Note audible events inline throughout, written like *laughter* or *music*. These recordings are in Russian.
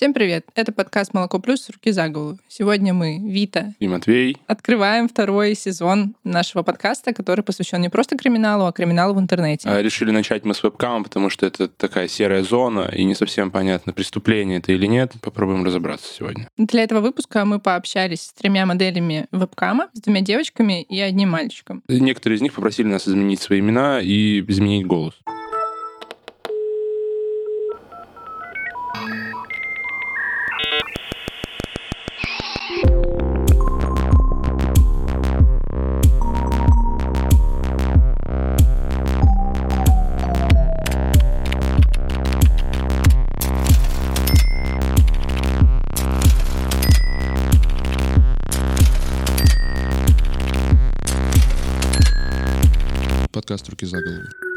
Всем привет! Это подкаст «Молоко плюс. Руки за голову». Сегодня мы, Вита и Матвей, открываем второй сезон нашего подкаста, который посвящен не просто криминалу, а криминалу в интернете. А решили начать мы с вебкама, потому что это такая серая зона, и не совсем понятно, преступление это или нет. Попробуем разобраться сегодня. Для этого выпуска мы пообщались с тремя моделями вебкама, с двумя девочками и одним мальчиком. Некоторые из них попросили нас изменить свои имена и изменить голос. Подкаст «Руки за голову».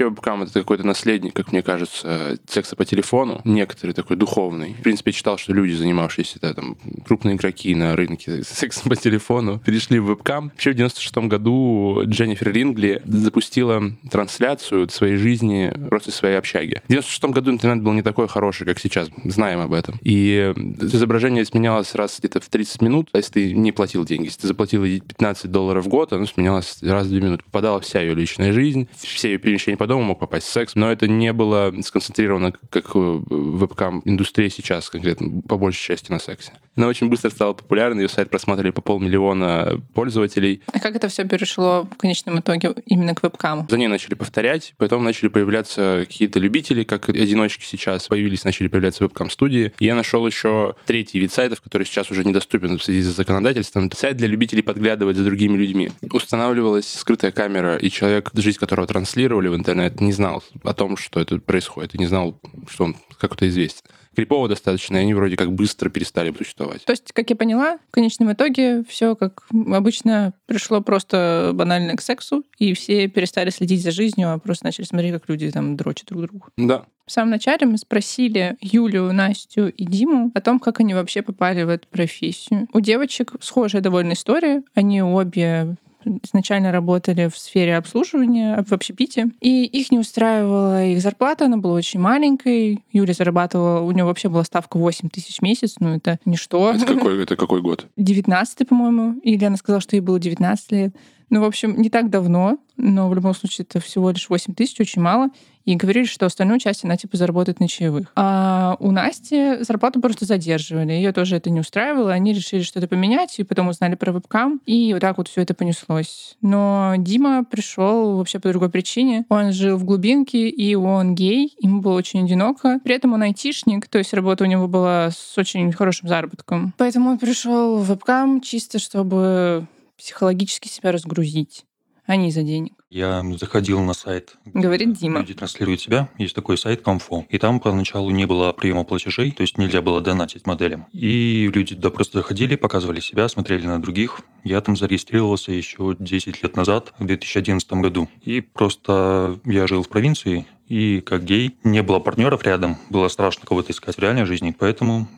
Вебкам это какой-то наследник, как мне кажется, секса по телефону, некоторый такой духовный. В принципе, я читал, что люди, занимавшиеся да, там, крупные игроки на рынке *laughs* секса по телефону, перешли в вебкам. Вообще в 96 году Дженнифер Рингли запустила трансляцию своей жизни просто своей общаги. В 96 году интернет был не такой хороший, как сейчас, знаем об этом. И изображение сменялось раз где-то в 30 минут, а если ты не платил деньги. Если ты заплатил 15 долларов в год, оно сменялось раз в 2 минуты. Попадала вся ее личная жизнь, все ее перемещения по дому мог попасть секс, но это не было сконцентрировано, как вебкам-индустрия сейчас конкретно, по большей части на сексе. Она очень быстро стала популярной, ее сайт просматривали по полмиллиона пользователей. А как это все перешло в конечном итоге именно к вебкаму? За ней начали повторять, потом начали появляться какие-то любители, как одиночки сейчас появились, начали появляться вебкам-студии. Я нашел еще третий вид сайтов, который сейчас уже недоступен в связи с законодательством. Это сайт для любителей подглядывать за другими людьми. Устанавливалась скрытая камера, и человек, жизнь которого транслировали в интернет, интернет не знал о том, что это происходит, и не знал, что он как-то известен. Крипово достаточно, и они вроде как быстро перестали существовать. То есть, как я поняла, в конечном итоге все как обычно пришло просто банально к сексу, и все перестали следить за жизнью, а просто начали смотреть, как люди там дрочат друг другу. Да. В самом начале мы спросили Юлю, Настю и Диму о том, как они вообще попали в эту профессию. У девочек схожая довольно история. Они обе изначально работали в сфере обслуживания в общепите, и их не устраивала их зарплата, она была очень маленькой. Юля зарабатывала, у нее вообще была ставка 8 тысяч в месяц, ну это ничто. Это какой, это какой год? 19 по-моему. Или она сказала, что ей было 19 лет. Ну, в общем, не так давно, но в любом случае это всего лишь 8 тысяч, очень мало. И говорили, что остальную часть она типа заработает на чаевых. А у Насти зарплату просто задерживали. Ее тоже это не устраивало. Они решили что-то поменять, и потом узнали про вебкам. И вот так вот все это понеслось. Но Дима пришел вообще по другой причине. Он жил в глубинке, и он гей. Ему было очень одиноко. При этом он айтишник, то есть работа у него была с очень хорошим заработком. Поэтому он пришел в вебкам чисто, чтобы психологически себя разгрузить, а не из-за денег. Я заходил на сайт, Говорит Дима. люди транслируют себя. Есть такой сайт Comfo. И там поначалу не было приема платежей, то есть нельзя было донатить моделям. И люди да просто заходили, показывали себя, смотрели на других. Я там зарегистрировался еще 10 лет назад, в 2011 году. И просто я жил в провинции, и как гей не было партнеров рядом, было страшно кого-то искать в реальной жизни, поэтому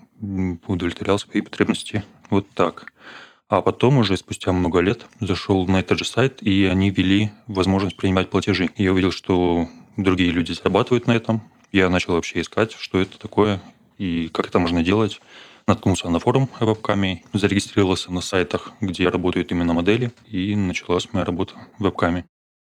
удовлетворял свои потребности вот так. А потом уже спустя много лет зашел на этот же сайт, и они ввели возможность принимать платежи. Я увидел, что другие люди зарабатывают на этом. Я начал вообще искать, что это такое и как это можно делать. Наткнулся на форум вебками, зарегистрировался на сайтах, где работают именно модели, и началась моя работа вебками.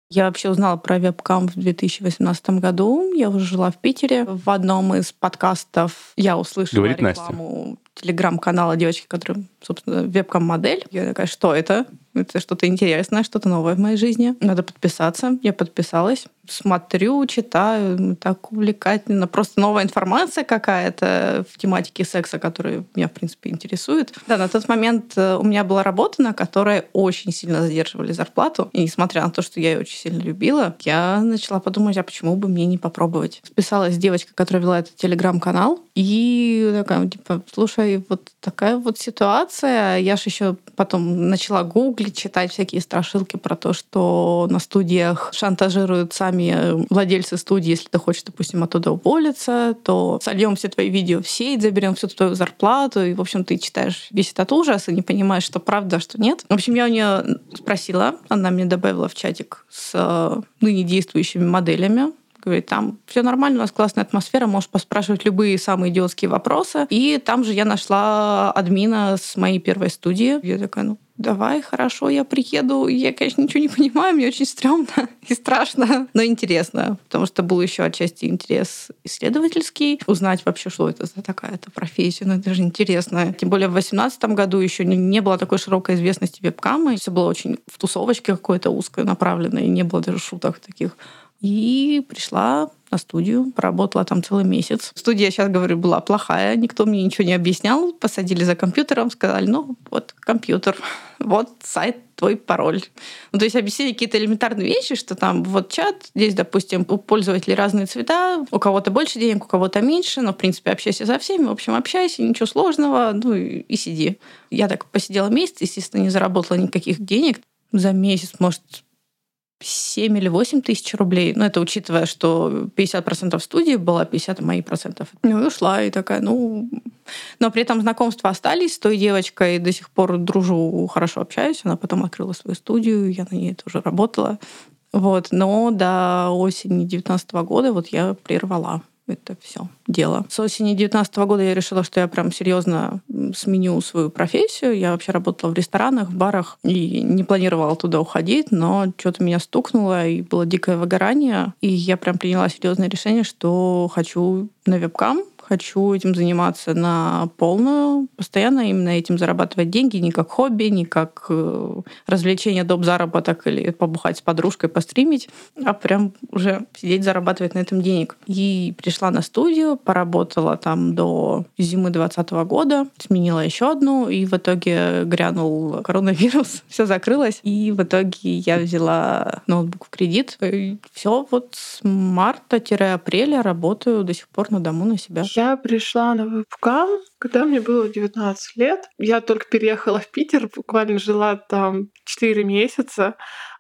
Я вообще узнала про вебкам в 2018 году. Я уже жила в Питере. В одном из подкастов я услышала Говорит рекламу телеграм-канала девочки, которая, собственно, вебкам-модель. Я такая, что это? Это что-то интересное, что-то новое в моей жизни. Надо подписаться. Я подписалась смотрю, читаю, так увлекательно. Просто новая информация какая-то в тематике секса, которая меня, в принципе, интересует. Да, на тот момент э, у меня была работа, на которой очень сильно задерживали зарплату. И несмотря на то, что я ее очень сильно любила, я начала подумать, а почему бы мне не попробовать. Списалась с девочкой, которая вела этот телеграм-канал, и такая, типа, слушай, вот такая вот ситуация. Я же еще потом начала гуглить, читать всякие страшилки про то, что на студиях шантажируют сами сами э, владельцы студии, если ты хочешь, допустим, оттуда уволиться, то сольем все твои видео в сеть, заберем всю твою зарплату, и, в общем, ты читаешь весь этот ужас и не понимаешь, что правда, а что нет. В общем, я у нее спросила, она мне добавила в чатик с э, ныне действующими моделями, Говорит, там все нормально, у нас классная атмосфера, можешь поспрашивать любые самые идиотские вопросы. И там же я нашла админа с моей первой студии. Я такая, ну, давай, хорошо, я приеду. Я, конечно, ничего не понимаю, мне очень стрёмно *laughs* и страшно, но интересно, потому что был еще отчасти интерес исследовательский, узнать вообще, что это за такая-то профессия, ну это же интересно. Тем более в 2018 году еще не, не было такой широкой известности вебкама, все было очень в тусовочке какой-то узкой направленной, не было даже шуток таких. И пришла на студию, поработала там целый месяц. Студия, сейчас говорю, была плохая, никто мне ничего не объяснял. Посадили за компьютером, сказали, ну вот компьютер, вот сайт, твой пароль. Ну, то есть объяснили какие-то элементарные вещи, что там вот чат, здесь, допустим, у пользователей разные цвета, у кого-то больше денег, у кого-то меньше, но, в принципе, общайся со всеми, в общем, общайся, ничего сложного, ну и, и сиди. Я так посидела месяц, естественно, не заработала никаких денег. За месяц, может, 7 или 8 тысяч рублей. Ну, это учитывая, что 50% студии было, 50% мои процентов. Ну, и ушла, и такая, ну... Но при этом знакомства остались с той девочкой, до сих пор дружу, хорошо общаюсь. Она потом открыла свою студию, я на ней тоже работала. Вот. Но до осени 2019 года вот я прервала это все дело. С осени 2019 года я решила, что я прям серьезно сменю свою профессию. Я вообще работала в ресторанах, в барах и не планировала туда уходить, но что-то меня стукнуло, и было дикое выгорание. И я прям приняла серьезное решение, что хочу на вебкам, хочу этим заниматься на полную, постоянно именно этим зарабатывать деньги, не как хобби, не как э, развлечение, доп. заработок или побухать с подружкой, постримить, а прям уже сидеть, зарабатывать на этом денег. И пришла на студию, поработала там до зимы 2020 года, сменила еще одну, и в итоге грянул коронавирус, *laughs* все закрылось, и в итоге я взяла ноутбук в кредит. Все вот с марта-апреля работаю до сих пор на дому на себя. Я пришла на вебкам, когда мне было 19 лет. Я только переехала в Питер, буквально жила там 4 месяца.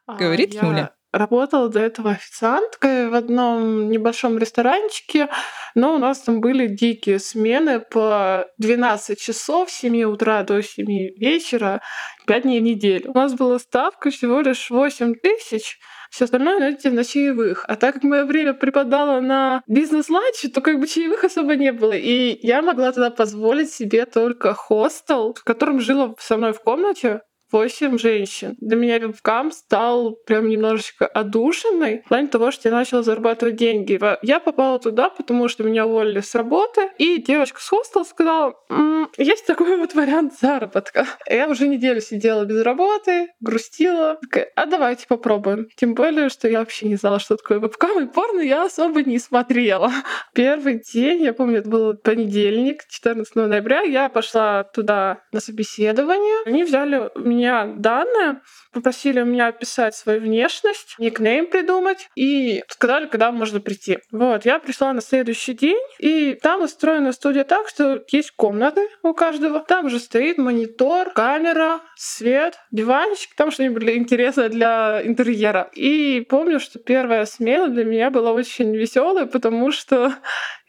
А, Говорит я... Юля. Работала до этого официанткой в одном небольшом ресторанчике, но у нас там были дикие смены по 12 часов с 7 утра до 7 вечера, 5 дней в неделю. У нас была ставка всего лишь 8 тысяч, все остальное найдете на чаевых. А так как мое время преподало на бизнес-ланче, то как бы чаевых особо не было. И я могла тогда позволить себе только хостел, в котором жила со мной в комнате 8 женщин. Для меня вебкам стал прям немножечко одушенный в плане того, что я начала зарабатывать деньги. Я попала туда, потому что меня уволили с работы, и девочка с хостела сказала, М, есть такой вот вариант заработка. *laughs* Я уже неделю сидела без работы, грустила. Такая, а давайте попробуем. Тем более, что я вообще не знала, что такое вебкам, и порно я особо не смотрела. *laughs* Первый день, я помню, это был понедельник, 14 ноября, я пошла туда на собеседование. Они взяли меня меня данные, попросили у меня описать свою внешность, никнейм придумать и сказали, когда можно прийти. Вот, я пришла на следующий день, и там устроена студия так, что есть комнаты у каждого. Там уже стоит монитор, камера, свет, диванчик, там что-нибудь интересное для интерьера. И помню, что первая смена для меня была очень веселой, потому что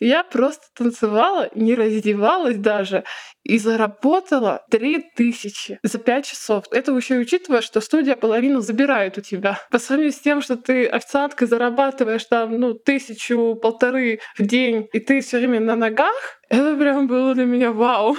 я просто танцевала, не раздевалась даже, и заработала 3000 за 5 часов. Это еще и учитывая, что студия половину забирает у тебя. По сравнению с тем, что ты официанткой зарабатываешь там, ну, тысячу, полторы в день, и ты все время на ногах, это прям было для меня вау.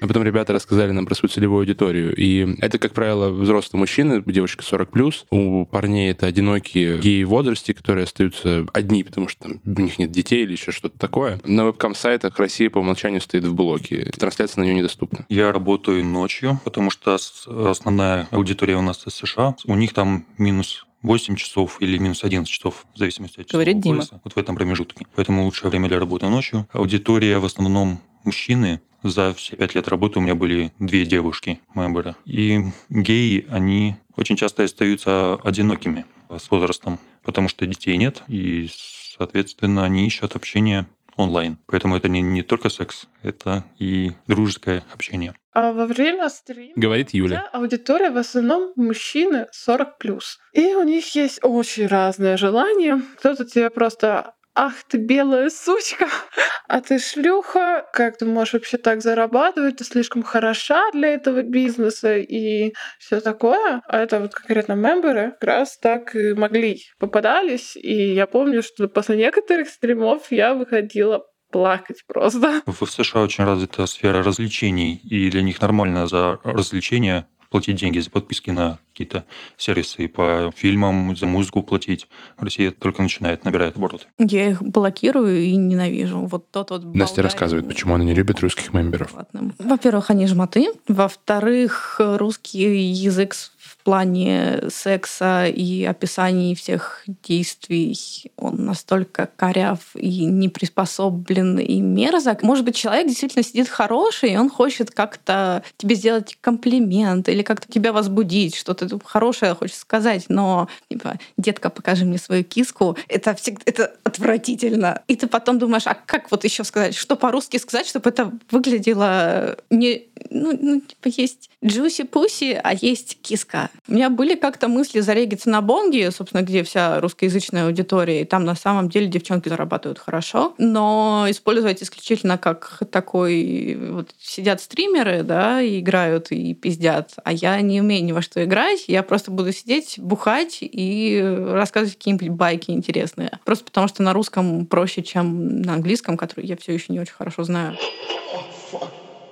А потом ребята рассказали нам про свою целевую аудиторию. И это, как правило, взрослые мужчины, девушка 40 плюс. У парней это одинокие геи в возрасте, которые остаются одни, потому что там, у них нет детей или еще что-то такое. На вебкам-сайтах Россия по умолчанию стоит в блоке. Трансляция на нее недоступна. Я работаю ночью, потому что основная аудитория у нас из США. У них там минус 8 часов или минус 11 часов, в зависимости от часов. Говорит Дима. Вот в этом промежутке. Поэтому лучшее время для работы ночью. Аудитория в основном мужчины, за все пять лет работы у меня были две девушки, мембера. И геи, они очень часто остаются одинокими с возрастом, потому что детей нет, и, соответственно, они ищут общение онлайн. Поэтому это не, не только секс, это и дружеское общение. А во время стрима Говорит Юля. аудитория в основном мужчины 40+. И у них есть очень разное желание. Кто-то тебе просто ах ты белая сучка, а ты шлюха, как ты можешь вообще так зарабатывать, ты слишком хороша для этого бизнеса и все такое. А это вот конкретно мемберы как раз так и могли, попадались. И я помню, что после некоторых стримов я выходила плакать просто. В США очень развита сфера развлечений, и для них нормально за развлечения платить деньги за подписки на какие-то сервисы по фильмам, за музыку платить. Россия только начинает, набирает обороты. Я их блокирую и ненавижу. Вот тот вот Настя болгарин. рассказывает, почему она не любит русских мемберов. Во-первых, они жмоты. Во-вторых, русский язык в плане секса и описаний всех действий, он настолько коряв и не приспособлен и мерзок. Может быть, человек действительно сидит хороший, и он хочет как-то тебе сделать комплимент или как-то тебя возбудить, что-то хорошее хочет сказать, но типа, детка, покажи мне свою киску, это всегда это отвратительно. И ты потом думаешь, а как вот еще сказать, что по-русски сказать, чтобы это выглядело не... Ну, ну типа, есть джуси-пуси, а есть киска. У меня были как-то мысли зарегиться на Бонге, собственно, где вся русскоязычная аудитория, и там на самом деле девчонки зарабатывают хорошо, но использовать исключительно как такой... Вот сидят стримеры, да, и играют, и пиздят, а я не умею ни во что играть, я просто буду сидеть, бухать и рассказывать какие-нибудь байки интересные. Просто потому что на русском проще, чем на английском, который я все еще не очень хорошо знаю.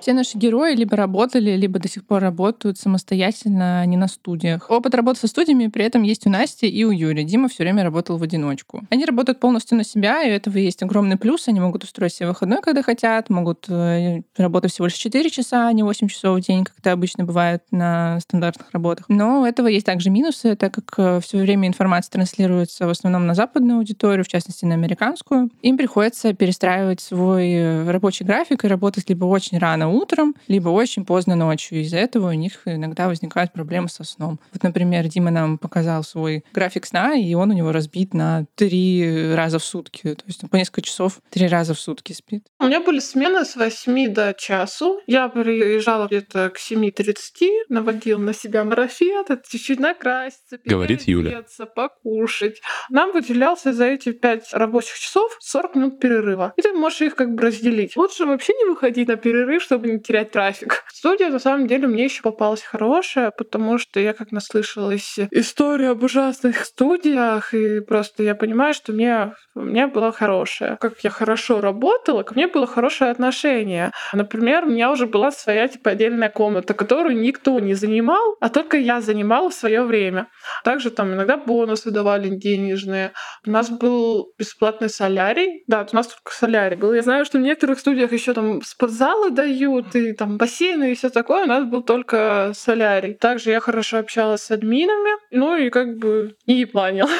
Все наши герои либо работали, либо до сих пор работают самостоятельно, а не на студиях. Опыт работы со студиями при этом есть у Насти и у Юли. Дима все время работал в одиночку. Они работают полностью на себя, и у этого есть огромный плюс. Они могут устроить себе выходной, когда хотят, могут э, работать всего лишь 4 часа, а не 8 часов в день, как это обычно бывает на стандартных работах. Но у этого есть также минусы, так как все время информация транслируется в основном на западную аудиторию, в частности на американскую. Им приходится перестраивать свой э, рабочий график и работать либо очень рано утром, либо очень поздно ночью. Из-за этого у них иногда возникают проблемы со сном. Вот, например, Дима нам показал свой график сна, и он у него разбит на три раза в сутки. То есть он по несколько часов три раза в сутки спит. У меня были смены с 8 до часу. Я приезжала где-то к 7.30, наводила на себя марафет, чуть-чуть накраситься, Говорит Юля. переодеться, покушать. Нам выделялся за эти 5 рабочих часов 40 минут перерыва. И ты можешь их как бы разделить. Лучше вообще не выходить на перерыв, чтобы не терять трафик. Студия, на самом деле, мне еще попалась хорошая, потому что я как наслышалась историю об ужасных студиях, и просто я понимаю, что мне, у меня была хорошая. Как я хорошо работала, ко мне было хорошее отношение. Например, у меня уже была своя типа отдельная комната, которую никто не занимал, а только я занимала в свое время. Также там иногда бонусы давали денежные. У нас был бесплатный солярий. Да, у нас только солярий был. Я знаю, что в некоторых студиях еще там спортзалы дают, и там бассейны и все такое. У нас был только солярий. Также я хорошо общалась с админами, ну и как бы и планила. *laughs*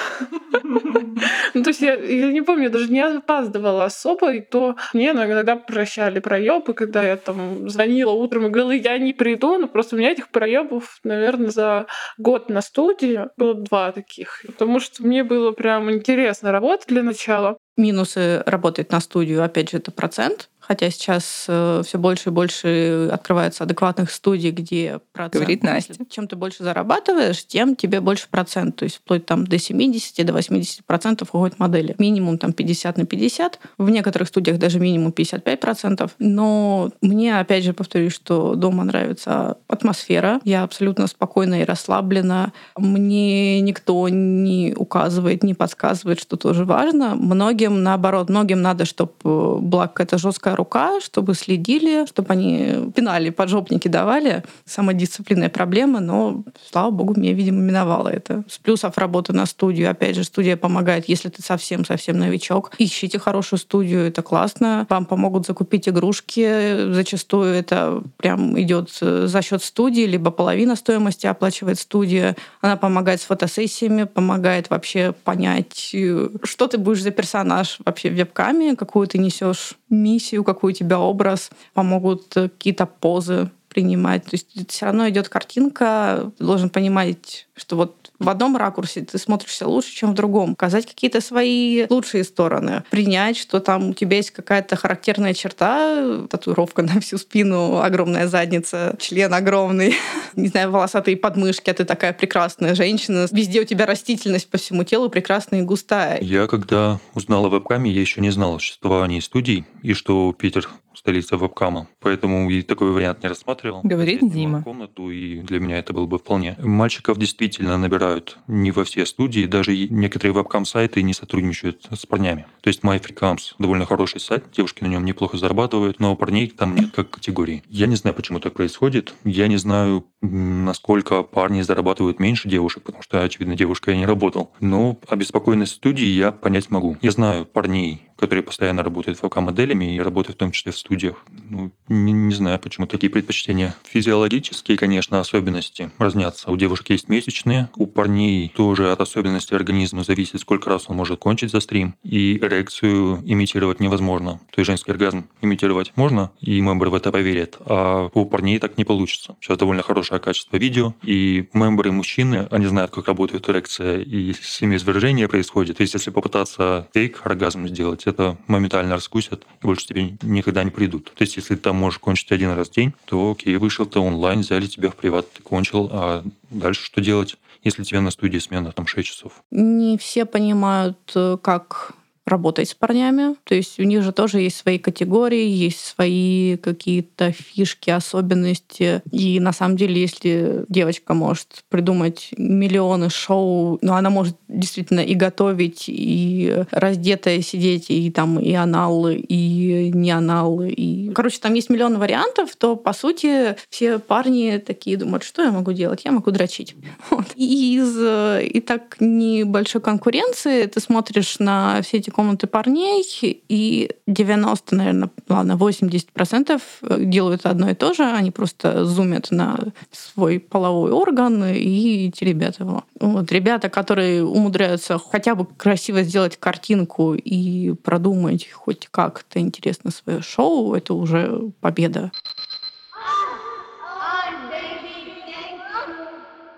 Ну, то есть я, я не помню, даже не опаздывала особо, и то мне иногда прощали проебы, когда я там звонила утром и говорила, я не приду, но просто у меня этих проебов, наверное, за год на студии было два таких. Потому что мне было прям интересно работать для начала. Минусы работать на студию, опять же, это процент. Хотя сейчас э, все больше и больше открывается адекватных студий, где процент... Говорит Настя. если Чем ты больше зарабатываешь, тем тебе больше процент. То есть вплоть там до 70, до 80 процентов уходит модели. Минимум там 50 на 50. В некоторых студиях даже минимум 55 процентов. Но мне, опять же, повторюсь, что дома нравится атмосфера. Я абсолютно спокойна и расслаблена. Мне никто не указывает, не подсказывает, что тоже важно. Многим, наоборот, многим надо, чтобы была какая-то жесткая рука, чтобы следили, чтобы они пинали, поджопники давали. Самодисциплинная проблема, но, слава богу, мне, видимо, миновало это. С плюсов работы на студию. Опять же, студия помогает, если ты совсем-совсем новичок. Ищите хорошую студию, это классно. Вам помогут закупить игрушки. Зачастую это прям идет за счет студии, либо половина стоимости оплачивает студия. Она помогает с фотосессиями, помогает вообще понять, что ты будешь за персонаж вообще в вебкаме, какую ты несешь миссию, какой у тебя образ, помогут какие-то позы принимать. То есть все равно идет картинка, должен понимать, что вот в одном ракурсе ты смотришься лучше, чем в другом. Показать какие-то свои лучшие стороны. Принять, что там у тебя есть какая-то характерная черта, татуировка *laughs* на всю спину, огромная задница, член огромный, *laughs* не знаю, волосатые подмышки, а ты такая прекрасная женщина. Везде у тебя растительность по всему телу прекрасная и густая. Я когда узнал о вебкаме, я еще не знал о существовании студий и что Питер столица вебкама. Поэтому и такой вариант не рассматривал. Говорит Я Дима. комнату, и для меня это было бы вполне. Мальчиков действительно набирают не во все студии, даже некоторые вебкам-сайты не сотрудничают с парнями. То есть MyFreeCams довольно хороший сайт, девушки на нем неплохо зарабатывают, но парней там нет как категории. Я не знаю, почему так происходит. Я не знаю, насколько парни зарабатывают меньше девушек, потому что, очевидно, девушка я не работал. Но обеспокоенность студии я понять могу. Я знаю парней, которые постоянно работают ВК-моделями и работают в том числе в студиях. Ну, не, не знаю, почему такие предпочтения. Физиологические, конечно, особенности разнятся. У девушек есть месячные, у парней тоже от особенностей организма зависит, сколько раз он может кончить за стрим. И эрекцию имитировать невозможно. То есть женский оргазм имитировать можно, и мембры в это поверят, а у парней так не получится. Сейчас довольно хорошее качество видео, и мембры мужчины, они знают, как работает эрекция, и семяизвержение происходит. То есть если попытаться фейк оргазм сделать, это моментально раскусят и больше тебе никогда не придут. То есть если ты там можешь кончить один раз в день, то окей, вышел ты онлайн, взяли тебя в приват, ты кончил, а дальше что делать? Если тебе на студии смена там 6 часов. Не все понимают, э, как работать с парнями. То есть у них же тоже есть свои категории, есть свои какие-то фишки, особенности. И на самом деле, если девочка может придумать миллионы шоу, но она может действительно и готовить, и раздетая сидеть, и там и анал, и не анал, и... Короче, там есть миллион вариантов, то, по сути, все парни такие думают, что я могу делать? Я могу дрочить. *laughs* Вот. И из э, и так небольшой конкуренции ты смотришь на все эти комнаты парней, и 90, наверное, ладно, 80% делают одно и то же. Они просто зумят на свой половой орган и теребят его. Вот. Ребята, которые умудряются хотя бы красиво сделать картинку и продумать хоть как-то интересно свое шоу, это уже победа.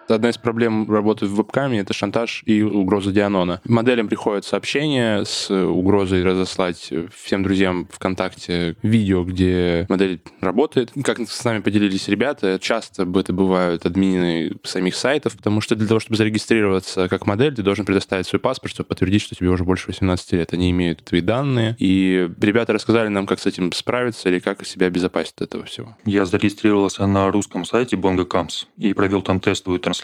Одна из проблем работы в вебкаме — это шантаж и угроза Дианона. Моделям приходят сообщения с угрозой разослать всем друзьям ВКонтакте видео, где модель работает. Как с нами поделились ребята, часто это бывают админы самих сайтов, потому что для того, чтобы зарегистрироваться как модель, ты должен предоставить свой паспорт, чтобы подтвердить, что тебе уже больше 18 лет. Они имеют твои данные. И ребята рассказали нам, как с этим справиться или как себя обезопасить от этого всего. Я зарегистрировался на русском сайте Bongo Camps и провел там тестовую трансляцию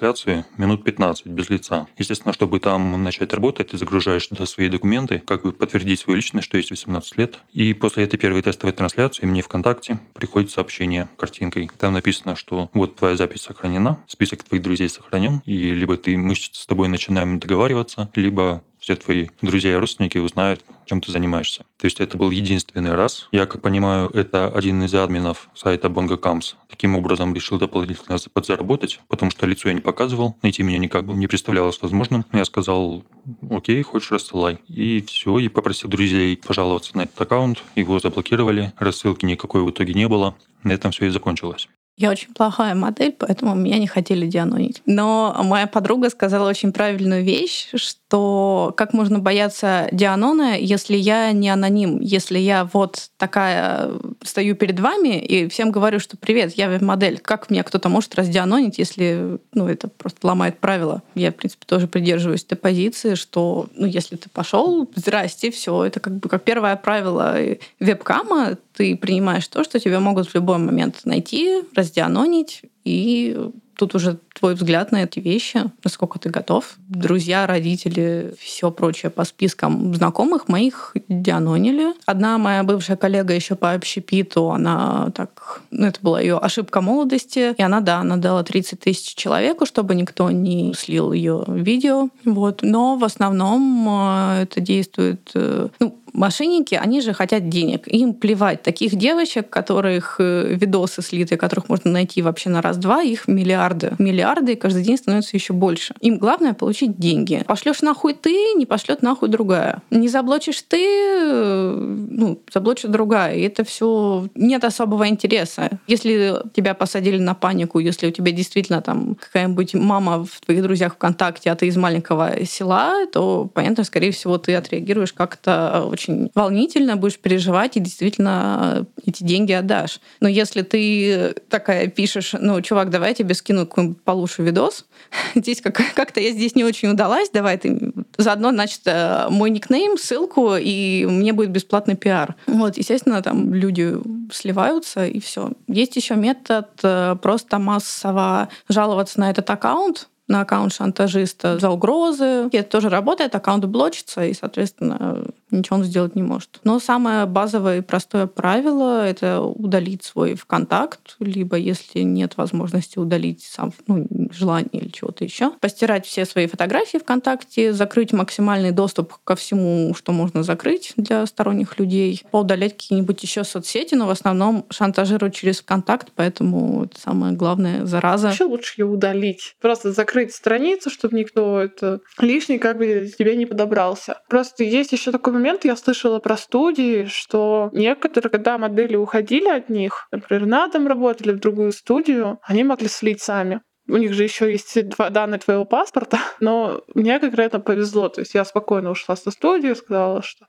минут 15 без лица. Естественно, чтобы там начать работать, ты загружаешь туда свои документы, как бы подтвердить свою личность, что есть 18 лет. И после этой первой тестовой трансляции мне ВКонтакте приходит сообщение картинкой. Там написано, что вот твоя запись сохранена, список твоих друзей сохранен, и либо ты мы с тобой начинаем договариваться, либо все твои друзья и родственники узнают, чем ты занимаешься. То есть это был единственный раз. Я, как понимаю, это один из админов сайта Bongo. Таким образом решил дополнительно подзаработать, потому что лицо я не показывал, найти меня никак не представлялось возможным. Я сказал, окей, хочешь, рассылай. И все, и попросил друзей пожаловаться на этот аккаунт. Его заблокировали, рассылки никакой в итоге не было. На этом все и закончилось. Я очень плохая модель, поэтому меня не хотели дианонить. Но моя подруга сказала очень правильную вещь, что как можно бояться дианона, если я не аноним, если я вот такая стою перед вами и всем говорю, что привет, я модель. Как мне кто-то может раздианонить, если ну, это просто ломает правила? Я, в принципе, тоже придерживаюсь этой позиции, что ну, если ты пошел, здрасте, все, это как бы как первое правило вебкама, ты принимаешь то, что тебя могут в любой момент найти, раздианонить, и тут уже твой взгляд на эти вещи, насколько ты готов. Друзья, родители, все прочее по спискам знакомых моих дианонили. Одна моя бывшая коллега еще по общепиту, она так, ну это была ее ошибка молодости, и она, да, она дала 30 тысяч человеку, чтобы никто не слил ее видео. Вот. Но в основном э, это действует, э, ну, мошенники, они же хотят денег. Им плевать. Таких девочек, которых э, видосы слиты, которых можно найти вообще на раз-два, их миллиарды. Миллиарды, и каждый день становится еще больше. Им главное получить деньги. Пошлешь нахуй ты, не пошлет нахуй другая. Не заблочишь ты, э, ну, заблочит другая. И это все нет особого интереса. Если тебя посадили на панику, если у тебя действительно там какая-нибудь мама в твоих друзьях ВКонтакте, а ты из маленького села, то, понятно, скорее всего, ты отреагируешь как-то очень волнительно, будешь переживать и действительно эти деньги отдашь. Но если ты такая пишешь, ну, чувак, давай я тебе скину какой-нибудь получше видос, *laughs* здесь как- как-то я здесь не очень удалась, давай ты заодно, значит, э, мой никнейм, ссылку, и мне будет бесплатный пиар. Вот, естественно, там люди сливаются, и все. Есть еще метод э, просто массово жаловаться на этот аккаунт, на аккаунт шантажиста за угрозы. Это тоже работает, аккаунт блочится, и, соответственно, ничего он сделать не может. Но самое базовое и простое правило — это удалить свой ВКонтакт, либо, если нет возможности удалить сам ну, желание или чего-то еще, постирать все свои фотографии ВКонтакте, закрыть максимальный доступ ко всему, что можно закрыть для сторонних людей, поудалять какие-нибудь еще соцсети, но в основном шантажируют через ВКонтакт, поэтому это самое главное зараза. Вообще лучше ее удалить. Просто закрыть страницу, чтобы никто это лишний как бы тебе не подобрался. Просто есть еще такой момент, я слышала про студии, что некоторые, когда модели уходили от них, например, на дом работали в другую студию, они могли слить сами. У них же еще есть два данные твоего паспорта, *laughs* но мне конкретно повезло. То есть я спокойно ушла со студии, сказала, что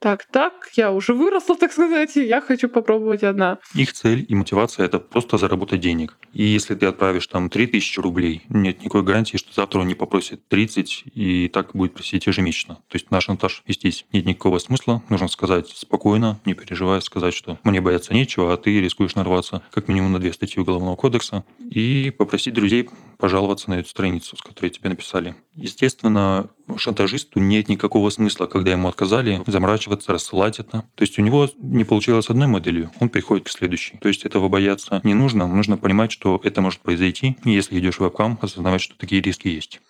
так, так, я уже выросла, *laughs* так сказать, и я хочу попробовать одна. Их цель и мотивация — это просто заработать денег. И если ты отправишь там 3000 рублей, нет никакой гарантии, что завтра он не попросит 30 и так будет просить ежемесячно. То есть на шантаж вестись нет никакого смысла. Нужно сказать спокойно, не переживая, сказать, что мне бояться нечего, а ты рискуешь нарваться как минимум на две статьи Уголовного кодекса, и попросить друзей пожаловаться на эту страницу, с которой тебе написали. Естественно, шантажисту нет никакого смысла, когда ему отказали, заморачиваться, рассылать это. То есть у него не получилось одной моделью, он переходит к следующей. То есть этого бояться не нужно, нужно понимать, что это может произойти, если идешь в вебкам, осознавать, что такие риски есть.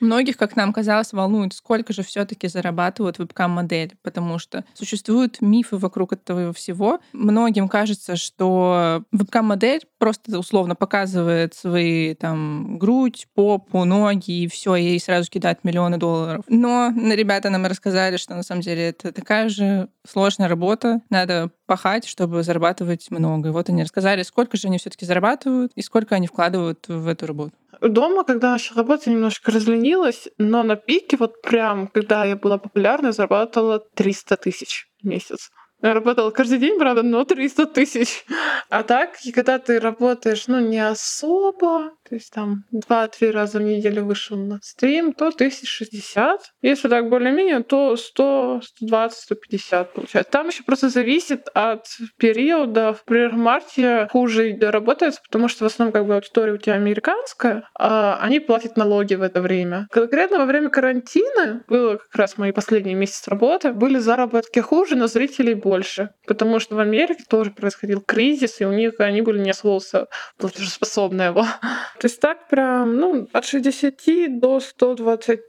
Многих, как нам казалось, волнует, сколько же все-таки зарабатывают вебкам-модели, потому что существуют мифы вокруг этого всего. Многим кажется, что вебкам-модель просто условно показывает свои там грудь, попу, ноги и все, и сразу кидают миллионы долларов. Но ребята нам рассказали, что на самом деле это такая же сложная работа. Надо пахать, чтобы зарабатывать много. И вот они рассказали, сколько же они все-таки зарабатывают и сколько они вкладывают в эту работу. Дома, когда начала работать, я немножко разленилась, но на пике, вот прям, когда я была популярна, зарабатывала 300 тысяч в месяц. Я работала каждый день, правда, но 300 тысяч. А так, когда ты работаешь, ну, не особо, то есть там 2-3 раза в неделю вышел на стрим, то 1060. Если так более-менее, то 100, 120, 150 получается. Там еще просто зависит от периода. Например, в марте хуже работает, потому что в основном как бы аудитория у тебя американская, а они платят налоги в это время. Конкретно во время карантина, было как раз мои последние месяцы работы, были заработки хуже, но зрителей больше. Потому что в Америке тоже происходил кризис, и у них они были не особо платежеспособны его. *laughs* То есть так прям, ну, от 60 до 120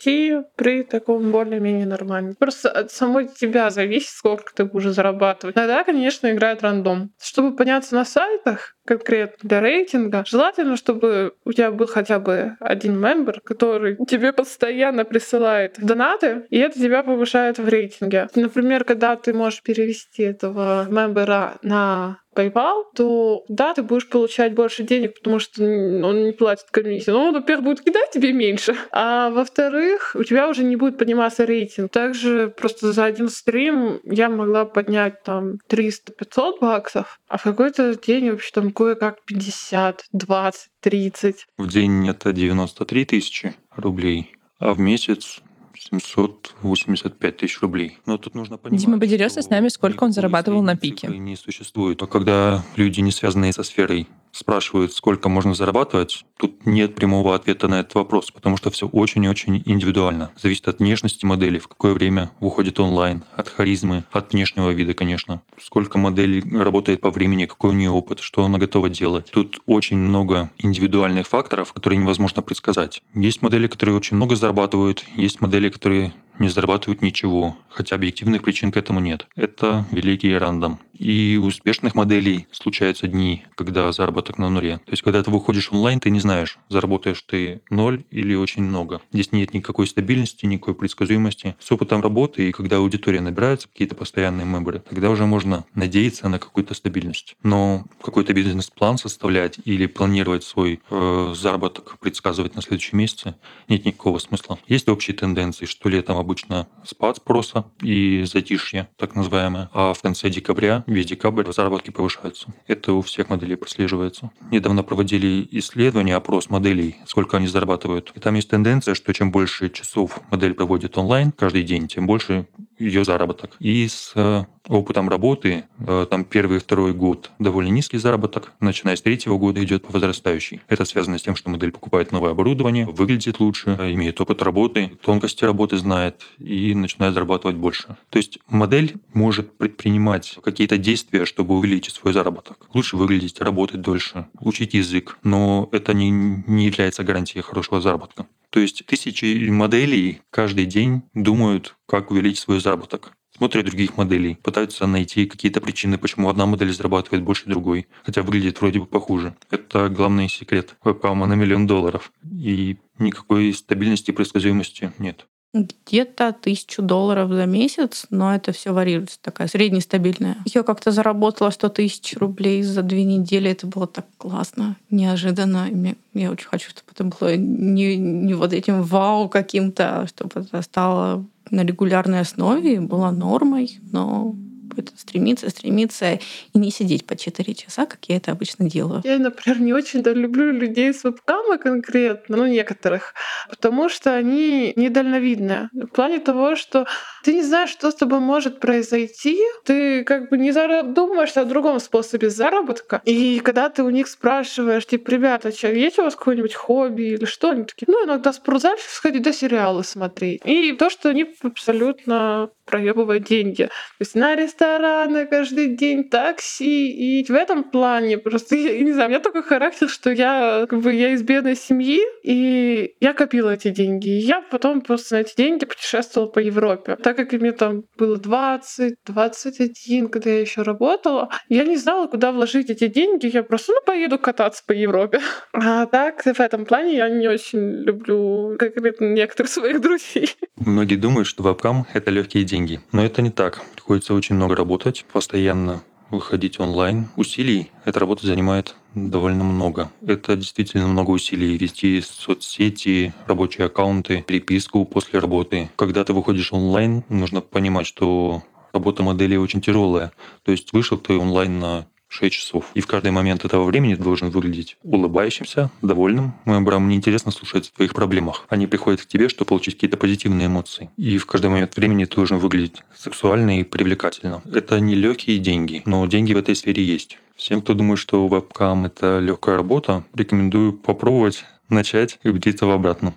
при таком более-менее нормальном. Просто от самой тебя зависит, сколько ты будешь зарабатывать. Тогда, конечно, играет рандом. Чтобы подняться на сайтах, конкретно для рейтинга, желательно, чтобы у тебя был хотя бы один мембер, который тебе постоянно присылает донаты, и это тебя повышает в рейтинге. Например, когда ты можешь перевести этого мембера на PayPal, то да, ты будешь получать больше денег, потому что он не платит комиссию. Но он, во-первых, будет кидать тебе меньше, а во-вторых, у тебя уже не будет подниматься рейтинг. Также просто за один стрим я могла поднять там 300-500 баксов, а в какой-то день вообще там кое-как 50, 20, 30. В день это 93 тысячи рублей, а в месяц 785 тысяч рублей. Но тут нужно понимать, Дима поделился с нами, сколько он зарабатывал на пике. не существует. А когда люди, не связанные со сферой, спрашивают, сколько можно зарабатывать, тут нет прямого ответа на этот вопрос, потому что все очень и очень индивидуально. Зависит от внешности модели, в какое время выходит онлайн, от харизмы, от внешнего вида, конечно. Сколько моделей работает по времени, какой у нее опыт, что она готова делать. Тут очень много индивидуальных факторов, которые невозможно предсказать. Есть модели, которые очень много зарабатывают, есть модели, которые не зарабатывают ничего, хотя объективных причин к этому нет. Это великий рандом. И у успешных моделей случаются дни, когда заработок на нуле. То есть, когда ты выходишь онлайн, ты не знаешь, заработаешь ты ноль или очень много. Здесь нет никакой стабильности, никакой предсказуемости. С опытом работы, и когда аудитория набирается, какие-то постоянные мембры, тогда уже можно надеяться на какую-то стабильность. Но какой-то бизнес-план составлять или планировать свой э, заработок, предсказывать на следующие месяцы, нет никакого смысла. Есть общие тенденции, что летом обычно спад спроса и затишье, так называемое, а в конце декабря, весь декабрь, заработки повышаются. Это у всех моделей прослеживается. Недавно проводили исследование, опрос моделей, сколько они зарабатывают. И там есть тенденция, что чем больше часов модель проводит онлайн каждый день, тем больше ее заработок. И с э, опытом работы, э, там первый и второй год довольно низкий заработок, начиная с третьего года идет по возрастающей. Это связано с тем, что модель покупает новое оборудование, выглядит лучше, имеет опыт работы, тонкости работы знает и начинает зарабатывать больше. То есть модель может предпринимать какие-то действия, чтобы увеличить свой заработок. Лучше выглядеть, работать дольше, учить язык, но это не, не является гарантией хорошего заработка. То есть тысячи моделей каждый день думают, как увеличить свой заработок смотрят других моделей, пытаются найти какие-то причины, почему одна модель зарабатывает больше другой, хотя выглядит вроде бы похуже. Это главный секрет вебкама на миллион долларов. И никакой стабильности и предсказуемости нет. Где-то тысячу долларов за месяц, но это все варьируется, такая среднестабильная. Я как-то заработала 100 тысяч рублей за две недели. Это было так классно, неожиданно. И я очень хочу, чтобы это было не, не вот этим вау каким-то, а чтобы это стало на регулярной основе, было нормой, но будет стремиться, стремиться и не сидеть по 4 часа, как я это обычно делаю. Я, например, не очень да, люблю людей с вебкамой конкретно, ну, некоторых, потому что они недальновидные. В плане того, что ты не знаешь, что с тобой может произойти, ты как бы не думаешь о другом способе заработка. И когда ты у них спрашиваешь, типа, ребята, что, есть у вас какое-нибудь хобби или что? Они такие, ну, иногда спортзал сходить, да сериалы смотреть. И то, что они абсолютно проебывают деньги. То есть на рестораны каждый день, такси. И в этом плане просто, я, не знаю, у меня такой характер, что я как бы я из бедной семьи, и я копила эти деньги. И я потом просто на эти деньги путешествовала по Европе. Так как мне там было 20, 21, когда я еще работала, я не знала, куда вложить эти деньги. Я просто, ну, поеду кататься по Европе. *laughs* А так, в этом плане я не очень люблю конкретно некоторых своих *laughs* друзей. Многие думают, что вебкам — это легкие деньги. Но это не так. Приходится очень много работать, постоянно выходить онлайн. Усилий эта работа занимает довольно много. Это действительно много усилий. Вести соцсети, рабочие аккаунты, переписку после работы. Когда ты выходишь онлайн, нужно понимать, что работа модели очень тяжелая. То есть вышел ты онлайн на 6 часов. И в каждый момент этого времени ты должен выглядеть улыбающимся, довольным. Мой Абрам, мне интересно слушать о твоих проблемах. Они приходят к тебе, чтобы получить какие-то позитивные эмоции. И в каждый момент времени ты должен выглядеть сексуально и привлекательно. Это не легкие деньги, но деньги в этой сфере есть. Всем, кто думает, что вебкам — это легкая работа, рекомендую попробовать начать и убедиться в обратном.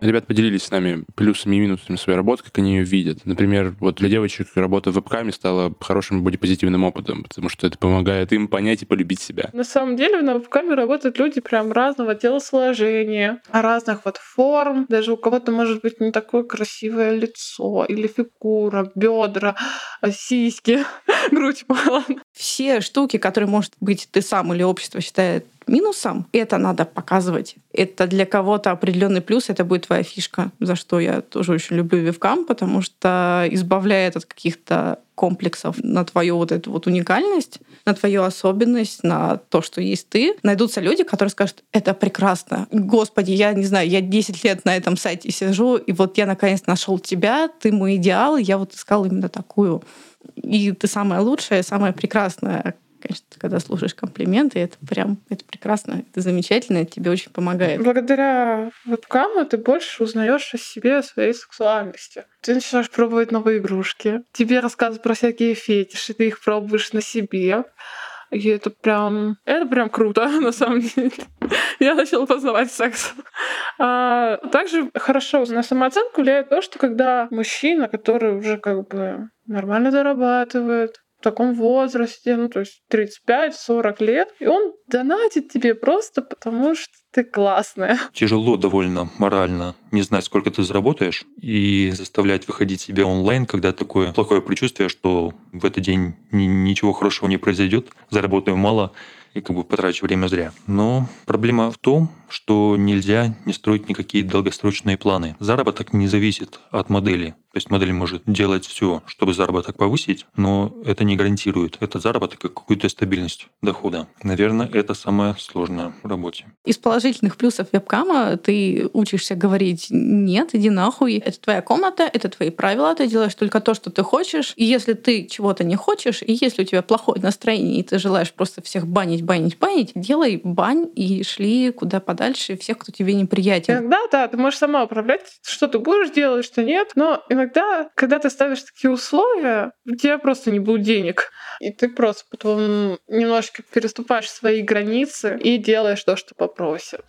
Ребят поделились с нами плюсами и минусами своей работы, как они ее видят. Например, вот для девочек работа в вебкаме стала хорошим бодипозитивным опытом, потому что это помогает им понять и полюбить себя. На самом деле на вебкаме работают люди прям разного телосложения, разных вот форм. Даже у кого-то может быть не такое красивое лицо или фигура, бедра, сиськи, *laughs* грудь мало. Все штуки, которые, может быть, ты сам или общество считает минусом, это надо показывать. Это для кого-то определенный плюс, это будет твоя фишка, за что я тоже очень люблю вебкам, потому что избавляет от каких-то комплексов на твою вот эту вот уникальность, на твою особенность, на то, что есть ты. Найдутся люди, которые скажут, это прекрасно. Господи, я не знаю, я 10 лет на этом сайте сижу, и вот я наконец нашел тебя, ты мой идеал, и я вот искал именно такую. И ты самая лучшая, самая прекрасная Конечно, когда слушаешь комплименты, это прям, это прекрасно, это замечательно, это тебе очень помогает. Благодаря вебкаму ты больше узнаешь о себе, о своей сексуальности. Ты начинаешь пробовать новые игрушки. Тебе рассказывают про всякие фетиши, ты их пробуешь на себе. И это прям, это прям круто, *laughs* на самом деле. Я начала познавать секс. А, также хорошо на самооценку влияет то, что когда мужчина, который уже как бы нормально зарабатывает, в таком возрасте, ну, то есть 35-40 лет, и он донатит тебе просто потому, что ты классная. *laughs* Тяжело довольно морально не знать, сколько ты заработаешь, и заставлять выходить себя онлайн, когда такое плохое предчувствие, что в этот день ничего хорошего не произойдет, заработаю мало, и как бы потрачу время зря. Но проблема в том, что нельзя не строить никакие долгосрочные планы. Заработок не зависит от модели. То есть модель может делать все, чтобы заработок повысить, но это не гарантирует этот заработок как какую-то стабильность дохода. Наверное, это самое сложное в работе. Из положительных плюсов вебкама ты учишься говорить «нет, иди нахуй, это твоя комната, это твои правила, ты делаешь только то, что ты хочешь, и если ты чего-то не хочешь, и если у тебя плохое настроение, и ты желаешь просто всех банить, банить, банить, делай бань и шли куда подальше всех, кто тебе неприятен. Иногда, да, ты можешь сама управлять, что ты будешь делать, что нет, но иногда, когда ты ставишь такие условия, у тебя просто не будет денег. И ты просто потом немножко переступаешь свои границы и делаешь то, что попросят.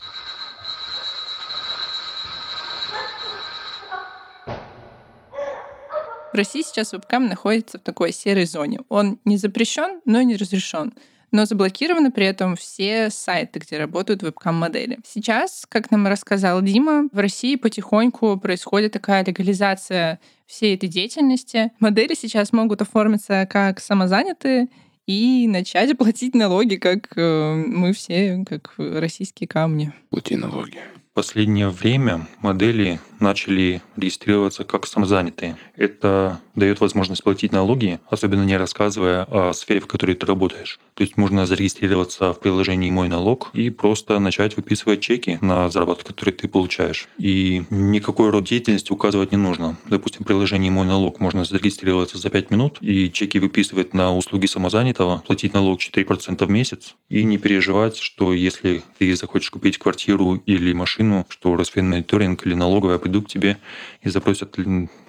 В России сейчас вебкам находится в такой серой зоне. Он не запрещен, но и не разрешен но заблокированы при этом все сайты, где работают вебкам-модели. Сейчас, как нам рассказал Дима, в России потихоньку происходит такая легализация всей этой деятельности. Модели сейчас могут оформиться как самозанятые и начать *laughs* платить налоги, как э, мы все, как российские камни. Плати налоги последнее время модели начали регистрироваться как самозанятые. Это дает возможность платить налоги, особенно не рассказывая о сфере, в которой ты работаешь. То есть можно зарегистрироваться в приложении «Мой налог» и просто начать выписывать чеки на заработок, который ты получаешь. И никакой род деятельности указывать не нужно. Допустим, в приложении «Мой налог» можно зарегистрироваться за 5 минут и чеки выписывать на услуги самозанятого, платить налог 4% в месяц и не переживать, что если ты захочешь купить квартиру или машину, машину, что Росфинмониторинг или налоговая придут к тебе и запросят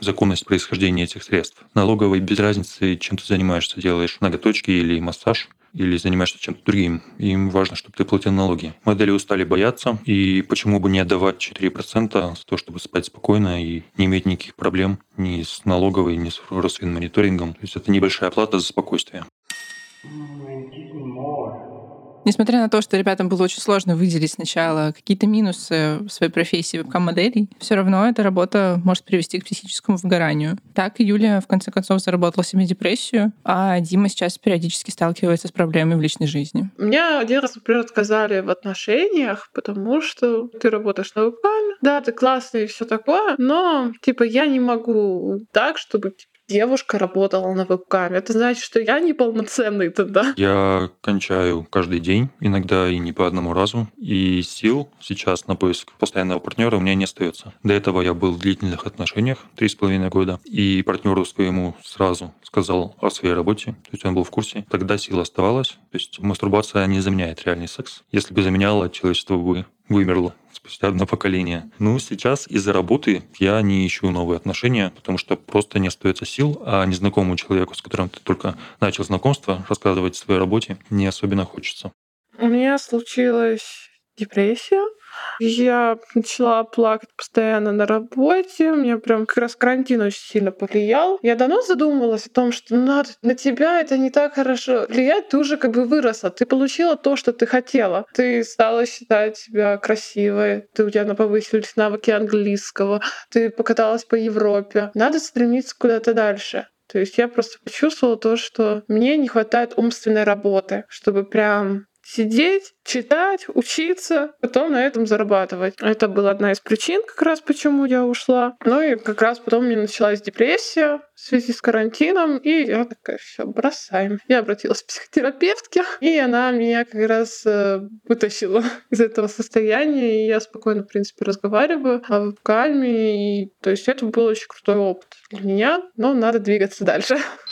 законность происхождения этих средств. Налоговой без разницы, чем ты занимаешься, делаешь ноготочки или массаж, или занимаешься чем-то другим. Им важно, чтобы ты платил налоги. Модели устали бояться, и почему бы не отдавать 4% за то, чтобы спать спокойно и не иметь никаких проблем ни с налоговой, ни с Росфинмониторингом. То есть это небольшая плата за спокойствие. Несмотря на то, что ребятам было очень сложно выделить сначала какие-то минусы в своей профессии вебкам-моделей, все равно эта работа может привести к психическому выгоранию. Так Юлия в конце концов заработала себе депрессию, а Дима сейчас периодически сталкивается с проблемами в личной жизни. Мне один раз, например, отказали в отношениях, потому что ты работаешь на вебкаме, да, ты классный и все такое, но типа я не могу так, чтобы типа, девушка работала на вебкаме. Это значит, что я неполноценный тогда. Я кончаю каждый день, иногда и не по одному разу. И сил сейчас на поиск постоянного партнера у меня не остается. До этого я был в длительных отношениях, три с половиной года, и партнеру своему сразу сказал о своей работе, то есть он был в курсе. Тогда сила оставалась, то есть мастурбация не заменяет реальный секс. Если бы заменяла, человечество бы вымерло спустя одно поколение. Ну, сейчас из-за работы я не ищу новые отношения, потому что просто не остается сил, а незнакомому человеку, с которым ты только начал знакомство, рассказывать о своей работе не особенно хочется. У меня случилась депрессия, я начала плакать постоянно на работе. Мне прям как раз карантин очень сильно повлиял. Я давно задумывалась о том, что на, на тебя это не так хорошо влияет. Ты уже как бы выросла. Ты получила то, что ты хотела. Ты стала считать себя красивой. Ты, у тебя повысились навыки английского. Ты покаталась по Европе. Надо стремиться куда-то дальше. То есть я просто почувствовала то, что мне не хватает умственной работы, чтобы прям сидеть, читать, учиться, потом на этом зарабатывать. Это была одна из причин, как раз почему я ушла. Ну и как раз потом меня началась депрессия в связи с карантином, и я такая, все, бросаем. Я обратилась к психотерапевтке, и она меня как раз э, вытащила *laughs* из этого состояния, и я спокойно, в принципе, разговариваю о вебкаме, и то есть это был очень крутой опыт для меня, но надо двигаться дальше. *laughs*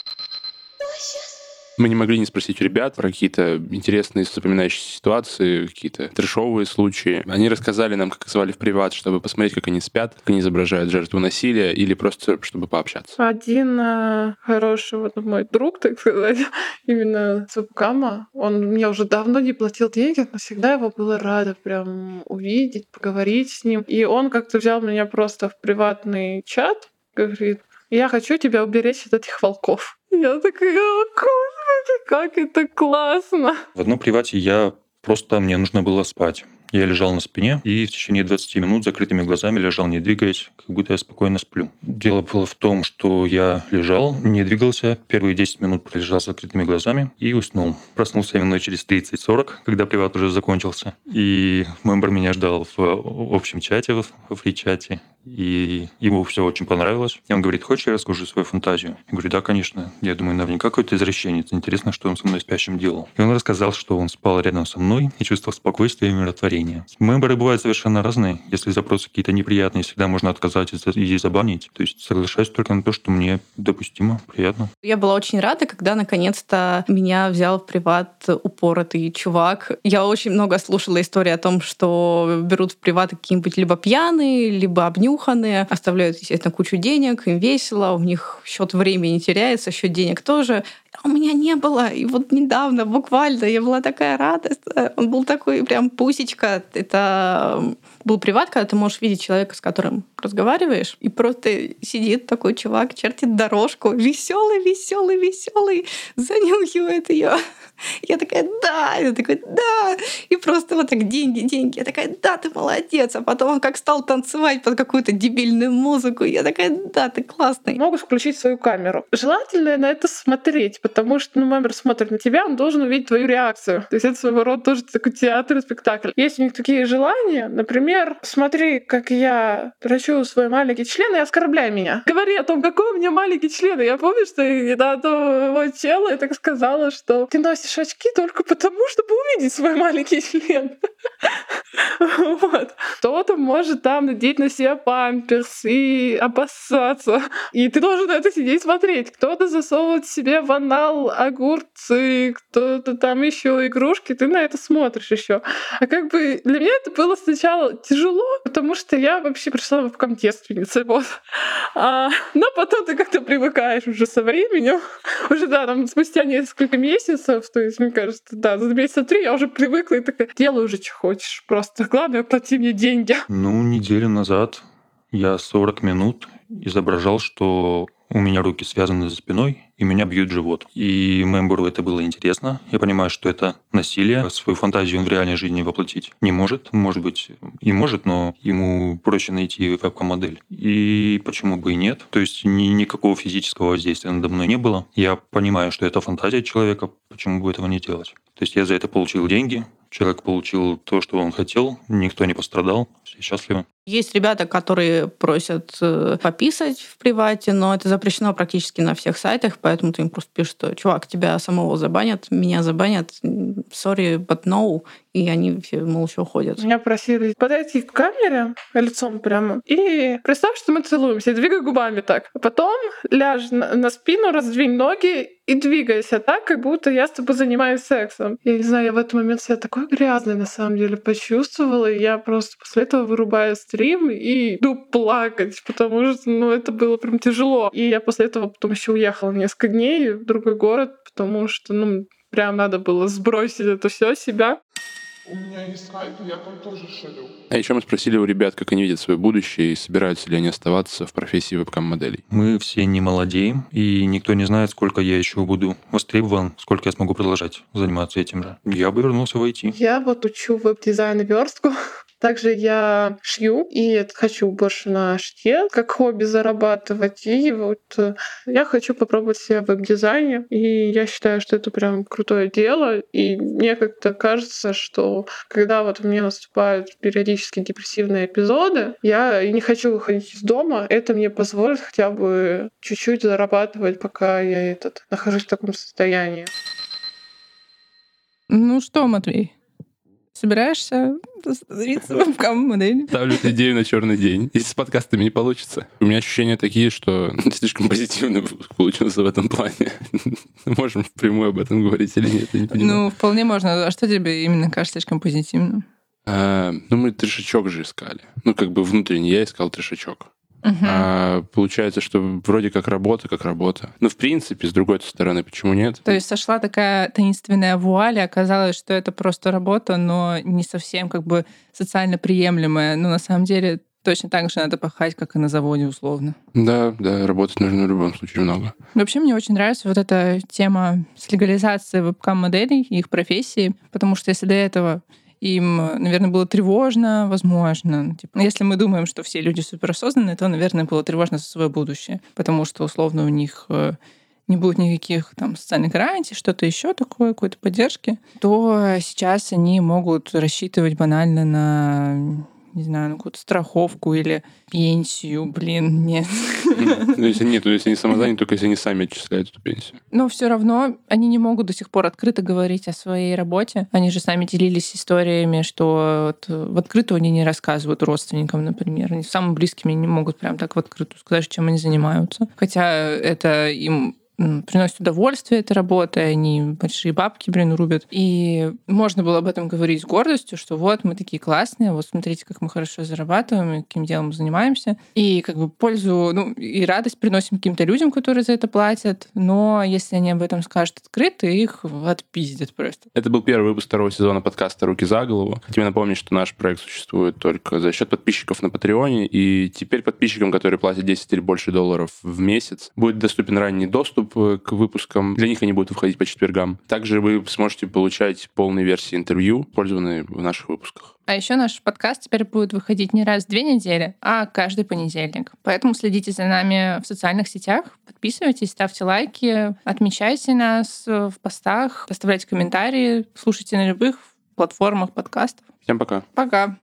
Мы не могли не спросить у ребят про какие-то интересные запоминающиеся ситуации, какие-то трешовые случаи. Они рассказали нам, как звали в приват, чтобы посмотреть, как они спят, как они изображают жертву насилия, или просто чтобы пообщаться. Один э, хороший вот мой друг, так сказать, *laughs* именно с вебкама, он мне уже давно не платил деньги, но всегда его было рада прям увидеть, поговорить с ним. И он как-то взял меня просто в приватный чат, говорит, я хочу тебя уберечь от этих волков. Я такая, «О, господи, как это классно. В одном привате я просто, мне нужно было спать. Я лежал на спине и в течение 20 минут закрытыми глазами лежал, не двигаясь, как будто я спокойно сплю. Дело было в том, что я лежал, не двигался, первые 10 минут пролежал с закрытыми глазами и уснул. Проснулся я минут через 30-40, когда приват уже закончился. И мембер меня ждал в общем чате, в фри-чате и ему все очень понравилось. И он говорит, хочешь, я расскажу свою фантазию? Я говорю, да, конечно. Я думаю, наверняка какой-то извращенец. Интересно, что он со мной спящим делал. И он рассказал, что он спал рядом со мной и чувствовал спокойствие и умиротворение. Мемберы бывают совершенно разные. Если запросы какие-то неприятные, всегда можно отказать и забанить. То есть соглашаюсь только на то, что мне допустимо, приятно. Я была очень рада, когда наконец-то меня взял в приват упоротый чувак. Я очень много слушала истории о том, что берут в приват какие-нибудь либо пьяные, либо обнюханные занюханные, оставляют, естественно, кучу денег, им весело, у них счет времени теряется, счет денег тоже. А у меня не было. И вот недавно, буквально, я была такая радость. Он был такой прям пусечка. Это был приват, когда ты можешь видеть человека, с которым разговариваешь, и просто сидит такой чувак, чертит дорожку, веселый, веселый, веселый, занюхивает ее. Я такая, да, я такой, да. И просто вот так деньги, деньги. Я такая, да, ты молодец. А потом он как стал танцевать под какую-то дебильную музыку. Я такая, да, ты классный. Могут включить свою камеру. Желательно на это смотреть, потому что, ну, мембер смотрит на тебя, он должен увидеть твою реакцию. То есть это своего рода тоже такой театр спектакль. Есть у них такие желания, например, смотри, как я дрочу свой маленький член и оскорбляй меня. Говори о том, какой у меня маленький член. И я помню, что на того чела я так сказала, что ты носишь очки только потому, чтобы увидеть свой маленький член. *laughs* Вот. Кто-то может там надеть на себя памперс и обоссаться. И ты должен на это сидеть смотреть. Кто-то засовывает себе в анал огурцы, кто-то там еще игрушки. Ты на это смотришь еще. А как бы для меня это было сначала тяжело, потому что я вообще пришла в девственницей. Вот. А, но потом ты как-то привыкаешь уже со временем. Уже, да, там спустя несколько месяцев, то есть, мне кажется, да, за месяца три я уже привыкла и такая, делай уже, что хочешь. Просто главное, плати мне деньги. Ну, неделю назад я 40 минут изображал, что у меня руки связаны за спиной, и меня бьют живот. И мемберу это было интересно. Я понимаю, что это насилие. Свою фантазию он в реальной жизни воплотить не может. Может быть, и может, но ему проще найти вебкам-модель. И почему бы и нет? То есть ни, никакого физического воздействия надо мной не было. Я понимаю, что это фантазия человека. Почему бы этого не делать? То есть я за это получил деньги, человек получил то, что он хотел, никто не пострадал, все счастливы. Есть ребята, которые просят э, пописать в привате, но это запрещено практически на всех сайтах, поэтому ты им просто пишешь, что чувак, тебя самого забанят, меня забанят, sorry, but no, и они все молча уходят. Меня просили подойти к камере лицом прямо и представь, что мы целуемся, двигай губами так. А потом ляжь на, на спину, раздвинь ноги и двигайся так, как будто я с тобой занимаюсь сексом. Я не знаю, я в этот момент себя такой грязной на самом деле почувствовала, и я просто после этого вырубаю стрим и иду плакать, потому что, ну, это было прям тяжело. И я после этого потом еще уехала несколько дней в другой город, потому что, ну, прям надо было сбросить это все себя. У меня есть скайп, я там тоже шарю. А еще мы спросили у ребят, как они видят свое будущее и собираются ли они оставаться в профессии вебкам-моделей. Мы все не молодеем, и никто не знает, сколько я еще буду востребован, сколько я смогу продолжать заниматься этим же. Я бы вернулся в IT. Я вот учу веб-дизайн и верстку. Также я шью и хочу больше на шитье, как хобби зарабатывать. И вот э, я хочу попробовать себя в веб-дизайне. И я считаю, что это прям крутое дело. И мне как-то кажется, что когда вот у меня наступают периодически депрессивные эпизоды, я не хочу выходить из дома. Это мне позволит хотя бы чуть-чуть зарабатывать, пока я этот, нахожусь в таком состоянии. Ну что, Матвей, Собираешься становиться вебкам-моделью? Ставлю эту идею на черный день. Если с подкастами не получится. У меня ощущения такие, что *laughs* слишком позитивно получился в этом плане. Можем впрямую об этом говорить или нет, я не понимаю. Ну, вполне можно. А что тебе именно кажется слишком позитивным? А, ну, мы трешачок же искали. Ну, как бы внутренне я искал трешачок. Мгм. А получается, что вроде как работа, как работа. Ну, в принципе, с другой стороны, почему нет? То есть сошла такая таинственная вуаль, и оказалось, что это просто работа, но не совсем как бы социально приемлемая. Но на самом деле точно так же надо пахать, как и на заводе, условно. Да, да, работать нужно в любом случае много. Вообще мне очень нравится вот эта тема с легализацией вебкам-моделей и их профессии, потому что если до этого им, наверное, было тревожно, возможно. ну, Типа, если мы думаем, что все люди суперосознанные, то, наверное, было тревожно за свое будущее, потому что, условно, у них э, не будет никаких там социальных гарантий, что-то еще такое, какой-то поддержки, то сейчас они могут рассчитывать банально на не знаю, на какую-то страховку или пенсию, блин, нет. Ну, если нет, то если они самозаняты, только если они сами отчисляют эту пенсию. Но все равно они не могут до сих пор открыто говорить о своей работе. Они же сами делились историями, что в открытую они не рассказывают родственникам, например. Они с самыми близкими не могут прям так в открытую сказать, чем они занимаются. Хотя это им приносит удовольствие эта работа, они большие бабки, блин, рубят. И можно было об этом говорить с гордостью, что вот мы такие классные, вот смотрите, как мы хорошо зарабатываем, каким делом мы занимаемся. И как бы пользу, ну, и радость приносим каким-то людям, которые за это платят. Но если они об этом скажут открыто, их отпиздят просто. Это был первый выпуск второго сезона подкаста «Руки за голову». Хотим напомнить, что наш проект существует только за счет подписчиков на Патреоне, и теперь подписчикам, которые платят 10 или больше долларов в месяц, будет доступен ранний доступ э, к выпускам. Для них они будут выходить по четвергам. Также вы сможете получать полные версии интервью, использованные в наших выпусках. А еще наш подкаст теперь будет выходить не раз в две недели, а каждый понедельник. Поэтому следите за нами в социальных сетях, подписывайтесь, ставьте лайки, отмечайте нас в постах, оставляйте комментарии, слушайте на любых платформах подкастов. Всем пока. Пока!